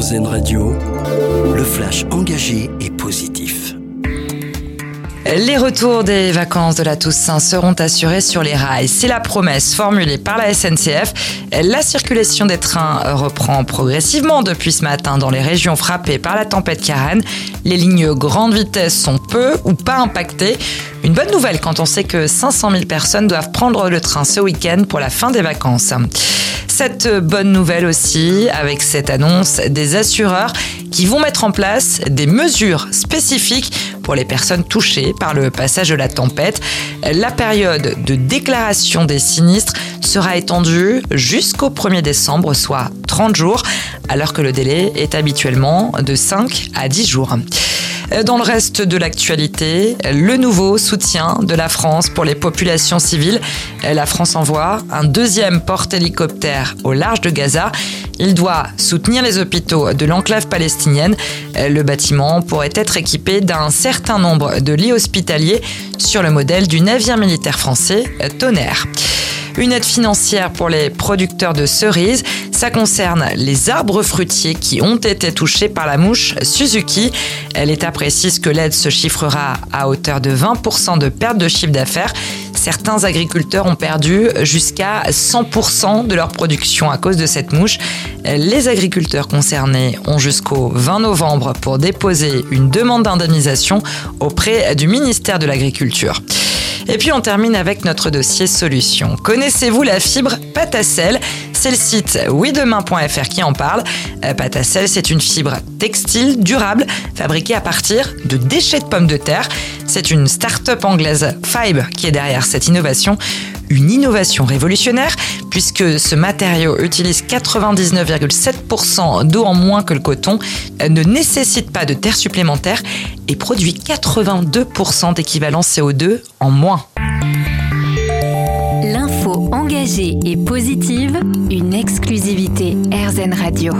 Radio, le flash engagé et positif. Les retours des vacances de la Toussaint seront assurés sur les rails. C'est la promesse formulée par la SNCF. La circulation des trains reprend progressivement depuis ce matin dans les régions frappées par la tempête Karen. Les lignes grande vitesse sont peu ou pas impactées. Une bonne nouvelle quand on sait que 500 000 personnes doivent prendre le train ce week-end pour la fin des vacances. Cette bonne nouvelle aussi, avec cette annonce des assureurs qui vont mettre en place des mesures spécifiques pour les personnes touchées par le passage de la tempête. La période de déclaration des sinistres sera étendue jusqu'au 1er décembre, soit 30 jours, alors que le délai est habituellement de 5 à 10 jours. Dans le reste de l'actualité, le nouveau soutien de la France pour les populations civiles. La France envoie un deuxième porte-hélicoptère au large de Gaza. Il doit soutenir les hôpitaux de l'enclave palestinienne. Le bâtiment pourrait être équipé d'un certain nombre de lits hospitaliers sur le modèle du navire militaire français Tonnerre. Une aide financière pour les producteurs de cerises. Ça concerne les arbres fruitiers qui ont été touchés par la mouche Suzuki. L'État précise que l'aide se chiffrera à hauteur de 20% de perte de chiffre d'affaires. Certains agriculteurs ont perdu jusqu'à 100% de leur production à cause de cette mouche. Les agriculteurs concernés ont jusqu'au 20 novembre pour déposer une demande d'indemnisation auprès du ministère de l'Agriculture. Et puis on termine avec notre dossier solution. Connaissez-vous la fibre Patacel? C'est le site oui-demain.fr qui en parle. Euh, Patacel, c'est une fibre textile durable fabriquée à partir de déchets de pommes de terre. C'est une start-up anglaise Fibre qui est derrière cette innovation une innovation révolutionnaire puisque ce matériau utilise 99,7% d'eau en moins que le coton, euh, ne nécessite pas de terre supplémentaire et produit 82% d'équivalent CO2 en moins. L'info engagée et positive, une exclusivité RZN Radio.